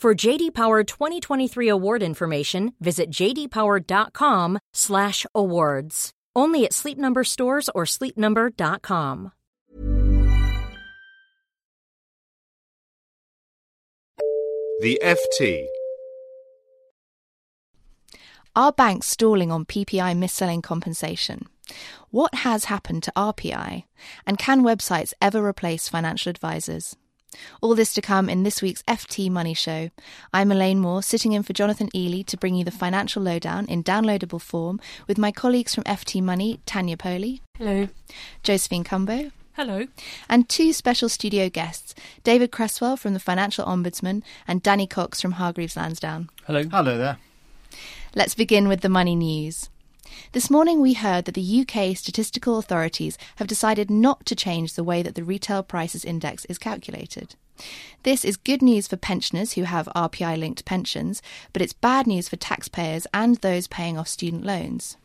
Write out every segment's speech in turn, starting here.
For JD Power 2023 award information, visit jdpower.com/awards. Only at Sleep Number stores or sleepnumber.com. The FT. Are banks stalling on PPI mis-selling compensation? What has happened to RPI? And can websites ever replace financial advisors? All this to come in this week's FT Money Show. I'm Elaine Moore, sitting in for Jonathan Eley to bring you the financial lowdown in downloadable form with my colleagues from FT Money, Tanya Powley. Hello. Josephine Cumbo. Hello. And two special studio guests, David Cresswell from the Financial Ombudsman and Danny Cox from Hargreaves Lansdown. Hello. Hello there. Let's begin with the money news. This morning we heard that the UK statistical authorities have decided not to change the way that the Retail Prices Index is calculated. This is good news for pensioners who have RPI linked pensions, but it's bad news for taxpayers and those paying off student loans.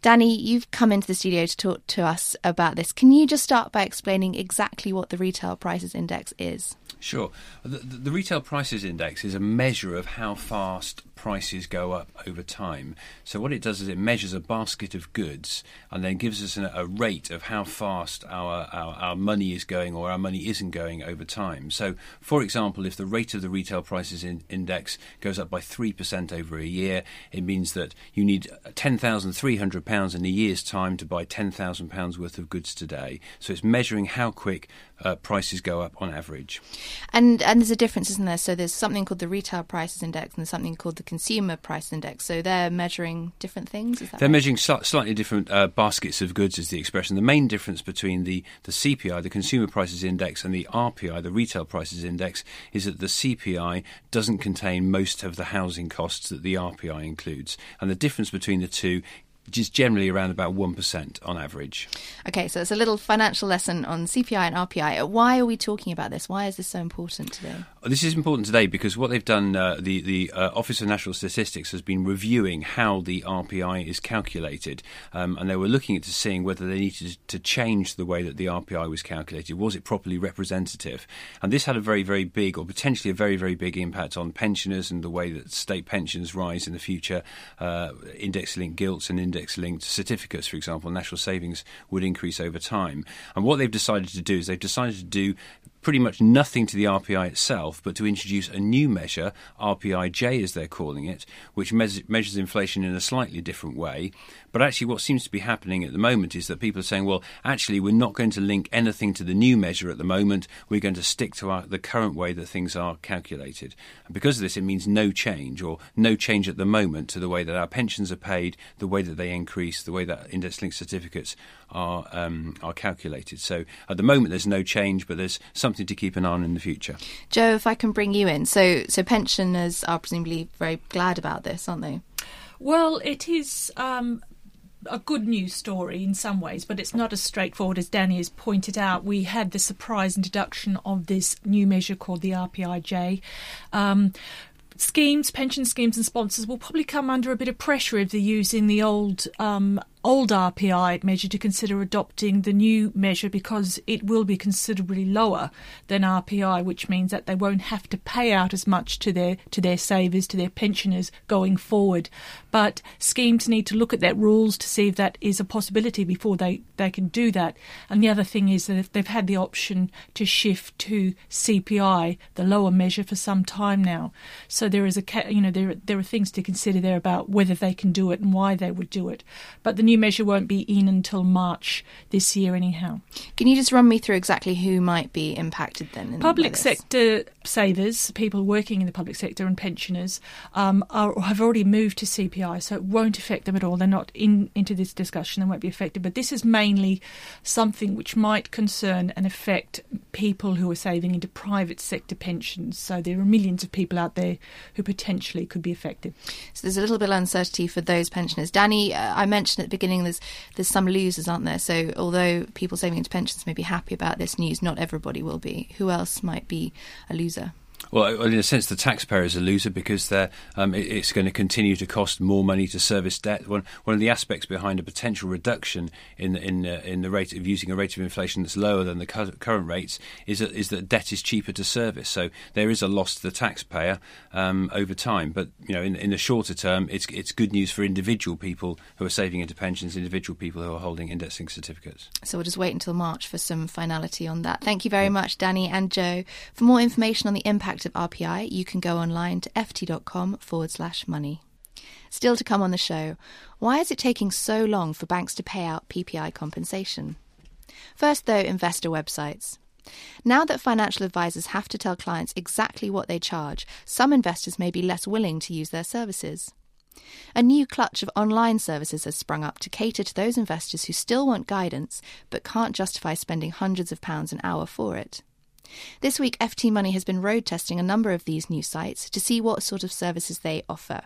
Danny, you've come into the studio to talk to us about this. Can you just start by explaining exactly what the Retail Prices Index is? Sure. The, the, Retail Prices Index is a measure of how fast prices go up over time. So, what it does is it measures a basket of goods and then gives us an, a rate of how fast our, our, our, money is going or our money isn't going over time. So, for example, if the rate of the Retail Prices in, Index goes up by 3% over a year, it means that you need £10,300 in a year's time to buy £10,000 worth of goods today. So, it's measuring how quick uh, prices go up on average. And and there's a difference, isn't there? So there's something called the retail prices index and there's something called the consumer price index. So they're measuring different things. they're right? measuring sl- slightly different uh, baskets of goods, is the expression. The main difference between the the CPI, the consumer prices index, and the RPI, the retail prices index, is that the CPI doesn't contain most of the housing costs that the RPI includes, and the difference between the two which is generally around about 1% on average. Okay, so it's a little financial lesson on CPI and RPI. Why are we talking about this? Why is this so important today? This is important today because what they've done, uh, the, the uh, Office of National Statistics has been reviewing how the RPI is calculated, um, and they were looking at seeing whether they needed to change the way that the RPI was calculated. Was it properly representative? And this had a very, very big, or potentially a very, very big impact on pensioners and the way that state pensions rise in the future, uh, index-linked gilts and index index linked certificates, for example, national savings would increase over time. And what they've decided to do is they've decided to do pretty much nothing to the RPI itself, but to introduce a new measure, RPIJ as they're calling it, which measures inflation in a slightly different way. But actually, what seems to be happening at the moment is that people are saying, well, actually, we're not going to link anything to the new measure at the moment. We're going to stick to our, the current way that things are calculated. And because of this, it means no change, or no change at the moment to the way that our pensions are paid, the way that they increase, the way that index linked certificates are, um, are calculated. So at the moment, there's no change, but there's something to keep an eye on in the future. Joe, if I can bring you in. So, so pensioners are presumably very glad about this, aren't they? Well, it is um, a good news story in some ways, but it's not as straightforward as Danny has pointed out. We had the surprise introduction of this new measure called the RPIJ. Um, schemes, pension schemes, and sponsors will probably come under a bit of pressure if they're using the old um, old RPI measure to consider adopting the new measure because it will be considerably lower than RPI, which means that they won't have to pay out as much to their to their savers, to their pensioners going forward. But schemes need to look at their rules to see if that is a possibility before they, they can do that. And the other thing is that if they've had the option to shift to CPI, the lower measure, for some time now. So there is a you know there there are things to consider there about whether they can do it and why they would do it. But the new measure won't be in until March this year, anyhow. Can you just run me through exactly who might be impacted then? Public sector savers, people working in the public sector, and pensioners um, are, have already moved to CPI, so it won't affect them at all. They're not in into this discussion; they won't be affected. But this is mainly something which might concern and affect people who are saving into private sector pensions. So there are millions of people out there who potentially could be affected. So there's a little bit of uncertainty for those pensioners. Danny, uh, I mentioned at the beginning there's there's some losers, aren't there? So although people saving into pensions may be happy about this news, not everybody will be. Who else might be a loser? Well, in a sense, the taxpayer is a loser because um, it's going to continue to cost more money to service debt. One, one of the aspects behind a potential reduction in in uh, in the rate of using a rate of inflation that's lower than the current rates is that is that debt is cheaper to service. So there is a loss to the taxpayer um, over time. But you know, in, in the shorter term, it's it's good news for individual people who are saving into pensions, individual people who are holding indexing certificates. So we'll just wait until March for some finality on that. Thank you very yeah. much, Danny and Joe. For more information on the impact of RPI, you can go online to ft.com forward slash money. Still to come on the show, why is it taking so long for banks to pay out PPI compensation? First, though, investor websites. Now that financial advisors have to tell clients exactly what they charge, some investors may be less willing to use their services. A new clutch of online services has sprung up to cater to those investors who still want guidance but can't justify spending hundreds of pounds an hour for it. This week, FT Money has been road testing a number of these new sites to see what sort of services they offer.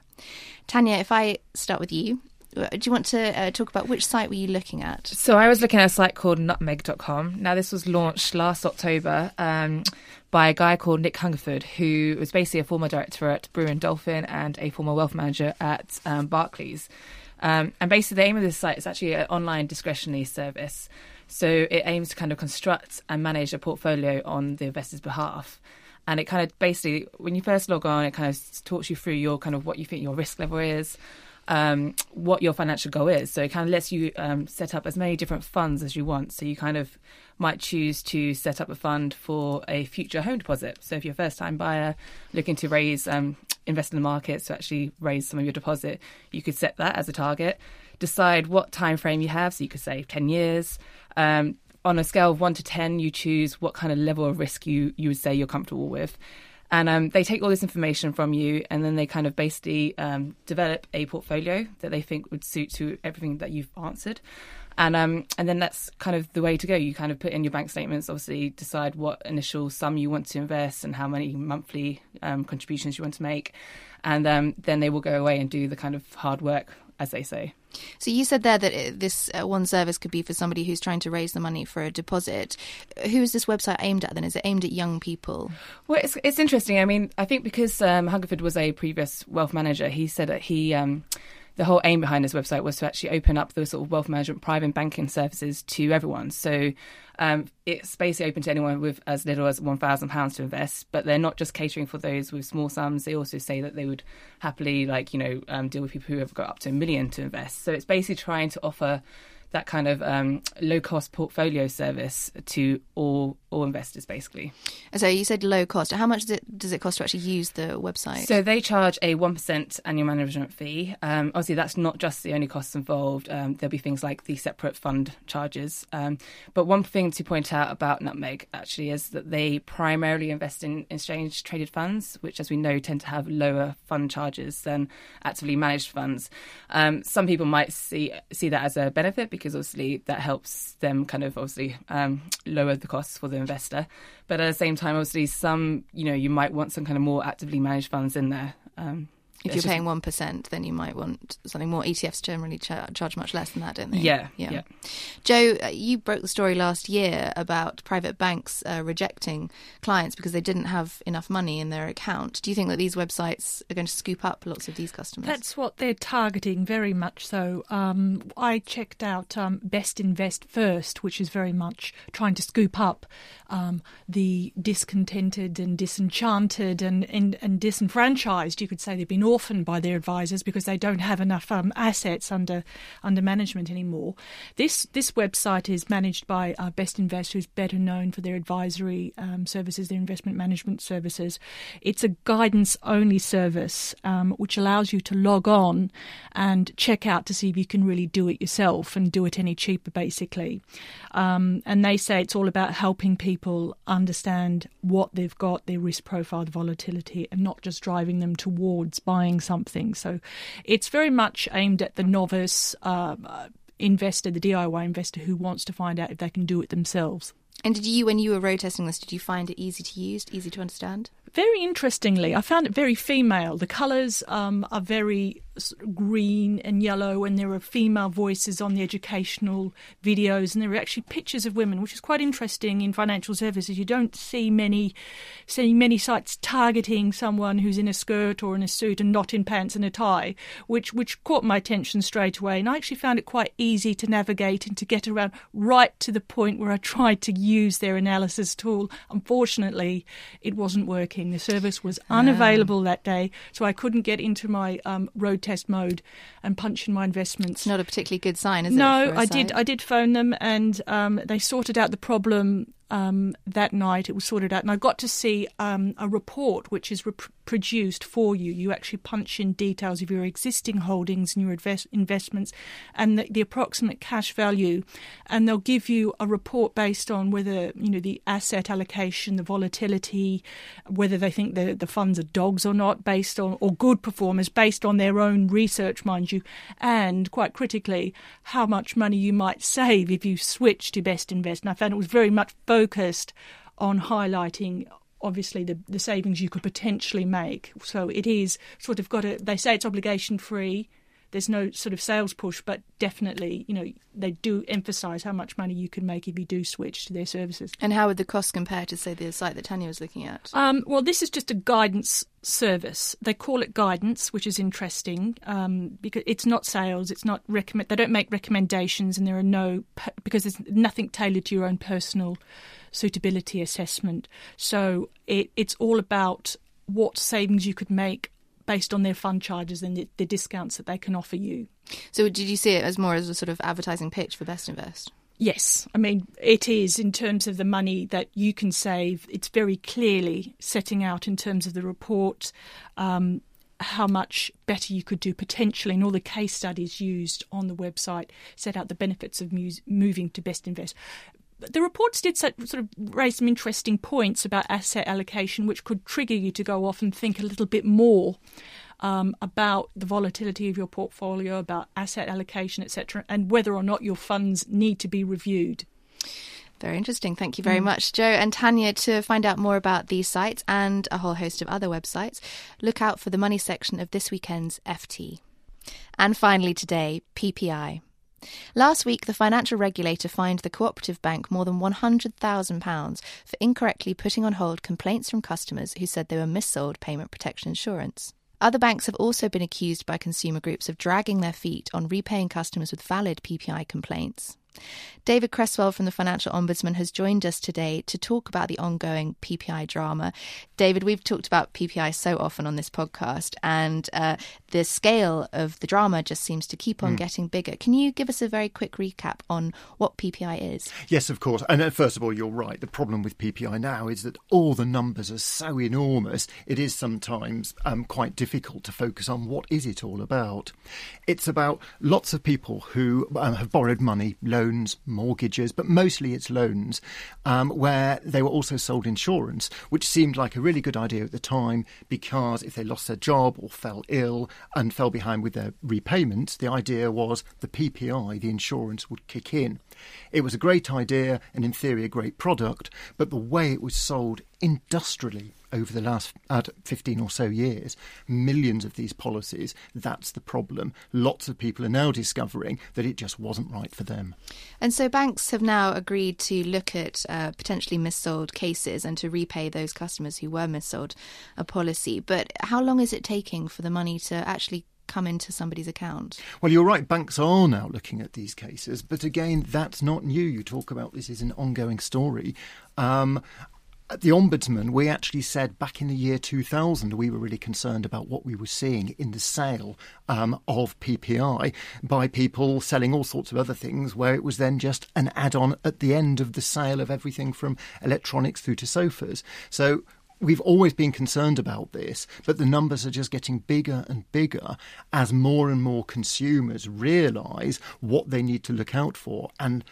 Tanya, if I start with you, uh, do you want to uh, talk about which site were you looking at? So I was looking at a site called nutmeg.com. Now this was launched last October um, by a guy called Nick Hungerford, who was basically a former director at Brewin Dolphin and a former wealth manager at um, Barclays. Um, and basically the aim of this site is actually an online discretionary service. So it aims to kind of construct and manage a portfolio on the investor's behalf. And it kind of basically, when you first log on, it kind of talks you through your kind of what you think your risk level is, um, what your financial goal is. So it kind of lets you um, set up as many different funds as you want. So you kind of might choose to set up a fund for a future home deposit. So if you're a first time buyer looking to raise, um, invest in the markets to actually raise some of your deposit, you could set that as a target. Decide what time frame you have. So you could say 10 years. Um, on a scale of one to 10, you choose what kind of level of risk you, you would say you're comfortable with. And um, they take all this information from you and then they kind of basically um, develop a portfolio that they think would suit to everything that you've answered. And um, and then that's kind of the way to go. You kind of put in your bank statements, obviously decide what initial sum you want to invest and how many monthly um, contributions you want to make, and um, then they will go away and do the kind of hard work, as they say. So you said there that this uh, one service could be for somebody who's trying to raise the money for a deposit. Who is this website aimed at then? Is it aimed at young people? Well, it's, it's interesting. I mean, I think because um, Hungerford was a previous wealth manager, he said that he. Um, the whole aim behind this website was to actually open up the sort of wealth management private banking services to everyone. So um, it's basically open to anyone with as little as £1,000 to invest, but they're not just catering for those with small sums. They also say that they would happily, like, you know, um, deal with people who have got up to a million to invest. So it's basically trying to offer that kind of um, low cost portfolio service to all all investors basically. So you said low cost. How much does it, does it cost to actually use the website? So they charge a one percent annual management fee. Um, obviously, that's not just the only costs involved. Um, there'll be things like the separate fund charges. Um, but one thing to point out about Nutmeg actually is that they primarily invest in exchange traded funds, which, as we know, tend to have lower fund charges than actively managed funds. Um, some people might see see that as a benefit because obviously that helps them kind of obviously um, lower the costs for the investor. But at the same time, obviously, some you know you might want some kind of more actively managed funds in there. Um, If you're paying 1%, then you might want something more. ETFs generally char- charge much less than that, don't they? Yeah, yeah. Joe, uh, you broke the story last year about private banks uh, rejecting clients because they didn't have enough money in their account. Do you think that these websites are going to scoop up lots of these customers? That's what they're targeting, very much so. Um, I checked out um, Best Invest First, which is very much trying to scoop up um, the discontented and disenchanted and, and, and disenfranchised. You could say they've been orphaned by their advisors because they don't have enough um, assets under under management anymore. This this website is managed by uh, Best Invest, who's better known for their advisory um, services, their investment management services. It's a guidance only service um, which allows you to log on and check out to see if you can really do it yourself and do it any cheaper, basically. Um, and they say it's all about helping people understand what they've got, their risk profile, the volatility, and not just driving them towards buying something. So it's very much aimed at the novice. Um, uh, investor, the DIY investor who wants to find out if they can do it themselves. and did you, when you were road testing this, did you find it easy to use, easy to understand? Very interestingly, I found it very female. The colours um, are very green and yellow, and there are female voices on the educational videos, and there are actually pictures of women, which is quite interesting in financial services. You don't see many, see many sites targeting someone who's in a skirt or in a suit and not in pants and a tie, which which caught my attention straight away. And I actually found it quite easy to navigate and to get around right to the point where I tried to use their analysis tool. Unfortunately, it wasn't working. The service was unavailable that day, so I couldn't get into my um, road test mode and punching my investments. Not a particularly good sign, is it? No, I I did. I did phone them, and um, they sorted out the problem um, that night. It was sorted out, and I got to see um, a report which is rep- produced for you. You actually punch in details of your existing holdings and your invest- investments, and the, the approximate cash value, and they'll give you a report based on whether you know the asset allocation, the volatility, whether they think the the funds are dogs or not, based on or good performers based on their own research, mind you, and quite critically, how much money you might save if you switch to Best Invest. And I found it was very much focused on highlighting obviously the, the savings you could potentially make. So it is sort of got a they say it's obligation free. There's no sort of sales push, but definitely, you know, they do emphasise how much money you can make if you do switch to their services. And how would the cost compare to, say, the site that Tanya was looking at? Um, well, this is just a guidance service. They call it guidance, which is interesting um, because it's not sales. It's not recommend. They don't make recommendations, and there are no because there's nothing tailored to your own personal suitability assessment. So it, it's all about what savings you could make based on their fund charges and the, the discounts that they can offer you. So did you see it as more as a sort of advertising pitch for Best Invest? Yes, I mean, it is in terms of the money that you can save. It's very clearly setting out in terms of the report um, how much better you could do potentially, and all the case studies used on the website set out the benefits of moving to Best Invest. The reports did sort of raise some interesting points about asset allocation, which could trigger you to go off and think a little bit more um, about the volatility of your portfolio, about asset allocation, etc., and whether or not your funds need to be reviewed. Very interesting. Thank you very mm. much, Joe and Tanya. To find out more about these sites and a whole host of other websites, look out for the money section of this weekend's FT. And finally, today, PPI. Last week, the financial regulator fined the cooperative bank more than £100,000 for incorrectly putting on hold complaints from customers who said they were missold payment protection insurance. Other banks have also been accused by consumer groups of dragging their feet on repaying customers with valid PPI complaints. David Cresswell from the Financial Ombudsman has joined us today to talk about the ongoing PPI drama. David, we've talked about PPI so often on this podcast, and uh, the scale of the drama just seems to keep on mm. getting bigger. Can you give us a very quick recap on what PPI is? Yes, of course. And uh, first of all, you're right. The problem with PPI now is that all the numbers are so enormous, it is sometimes um, quite difficult to focus on what is it all about. It's about lots of people who um, have borrowed money, loans, mortgages, but mostly it's loans, um, where they were also sold insurance, which seemed like a really good idea at the time because if they lost their job or fell ill and fell behind with their repayments, the idea was the PPI, the insurance, would kick in. It was a great idea and, in theory, a great product, but the way it was sold industrially over the last uh, 15 or so years, millions of these policies. That's the problem. Lots of people are now discovering that it just wasn't right for them. And so banks have now agreed to look at uh, potentially missold cases and to repay those customers who were missold a policy. But how long is it taking for the money to actually come into somebody's account. Well, you're right. Banks are now looking at these cases, but again, that's not new. You talk about this is an ongoing story. Um, the Ombudsman, we actually said back in the year 2000 we were really concerned about what we were seeing in the sale um, of PPI by people selling all sorts of other things, where it was then just an add on at the end of the sale of everything from electronics through to sofas. So we've always been concerned about this, but the numbers are just getting bigger and bigger as more and more consumers realise what they need to look out for. And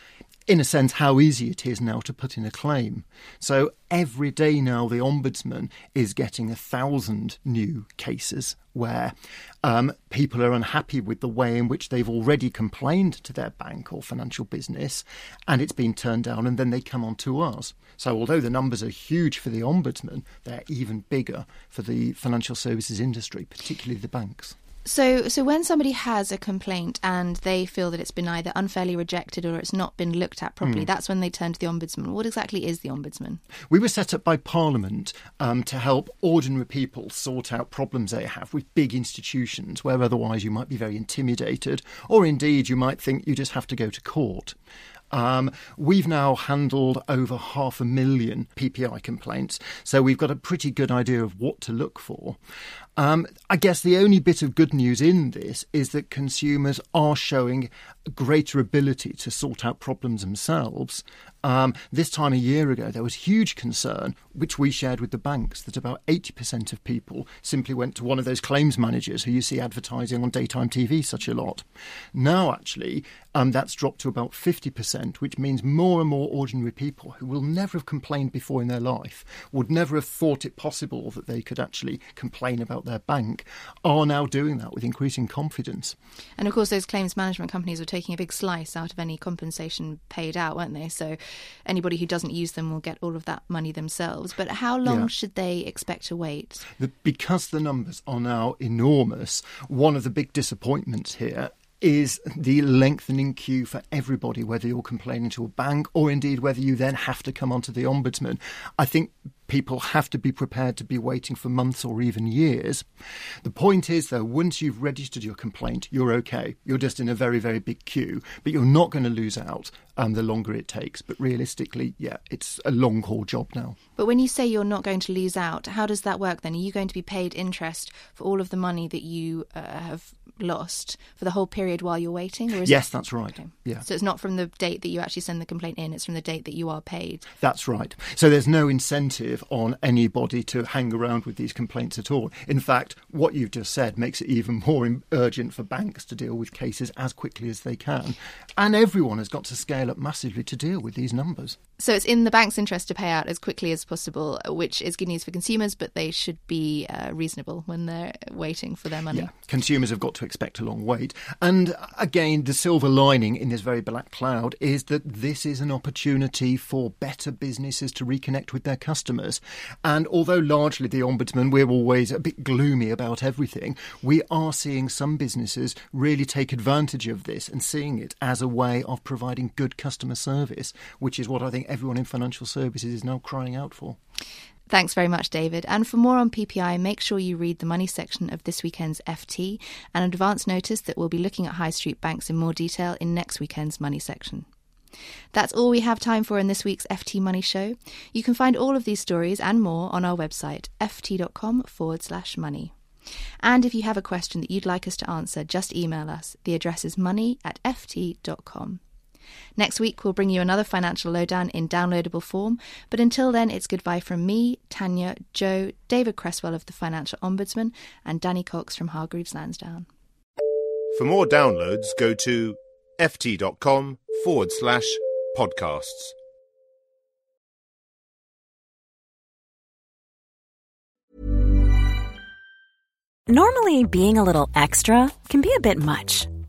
in a sense, how easy it is now to put in a claim. So every day now, the Ombudsman is getting a thousand new cases where um, people are unhappy with the way in which they've already complained to their bank or financial business and it's been turned down, and then they come on to us. So, although the numbers are huge for the Ombudsman, they're even bigger for the financial services industry, particularly the banks. So, so when somebody has a complaint and they feel that it's been either unfairly rejected or it's not been looked at properly, mm. that's when they turn to the ombudsman. What exactly is the ombudsman? We were set up by Parliament um, to help ordinary people sort out problems they have with big institutions, where otherwise you might be very intimidated, or indeed you might think you just have to go to court. Um, we've now handled over half a million PPI complaints, so we've got a pretty good idea of what to look for. Um, I guess the only bit of good news in this is that consumers are showing greater ability to sort out problems themselves. Um, this time a year ago, there was huge concern, which we shared with the banks, that about 80% of people simply went to one of those claims managers who you see advertising on daytime TV such a lot. Now, actually, um, that's dropped to about 50%, which means more and more ordinary people who will never have complained before in their life, would never have thought it possible that they could actually complain about their bank, are now doing that with increasing confidence. And of course, those claims management companies were taking a big slice out of any compensation paid out, weren't they? So anybody who doesn't use them will get all of that money themselves. But how long yeah. should they expect to wait? The, because the numbers are now enormous, one of the big disappointments here is the lengthening queue for everybody, whether you're complaining to a bank or indeed whether you then have to come onto the ombudsman. I think people have to be prepared to be waiting for months or even years. The point is, though, once you've registered your complaint, you're okay. You're just in a very, very big queue, but you're not going to lose out um, the longer it takes. But realistically, yeah, it's a long haul job now. But when you say you're not going to lose out, how does that work then? Are you going to be paid interest for all of the money that you uh, have lost for the whole period while you're waiting? yes, it... that's right. Okay. Yeah. So it's not from the date that you actually send the complaint in; it's from the date that you are paid. That's right. So there's no incentive on anybody to hang around with these complaints at all. In fact, what you've just said makes it even more urgent for banks to deal with cases as quickly as they can, and everyone has got to scale up massively to deal with these numbers. So it's in the bank's interest to pay out as quickly as possible, which is good news for consumers, but they should be uh, reasonable when they're waiting for their money. Yeah, consumers have got to expect a long wait. And again, the silver lining in this very black cloud is that this is an opportunity for better businesses to reconnect with their customers. And although largely the Ombudsman, we're always a bit gloomy about everything, we are seeing some businesses really take advantage of this and seeing it as a way of providing good customer service, which is what I think everyone in financial services is now crying out for. Thanks very much, David. And for more on PPI, make sure you read the money section of this weekend's FT and advance notice that we'll be looking at high street banks in more detail in next weekend's money section. That's all we have time for in this week's FT Money Show. You can find all of these stories and more on our website, ft.com forward slash money. And if you have a question that you'd like us to answer, just email us. The address is money at ft.com. Next week, we'll bring you another financial lowdown in downloadable form. But until then, it's goodbye from me, Tanya, Joe, David Cresswell of the Financial Ombudsman, and Danny Cox from Hargreaves Lansdown. For more downloads, go to ft.com forward slash podcasts. Normally, being a little extra can be a bit much.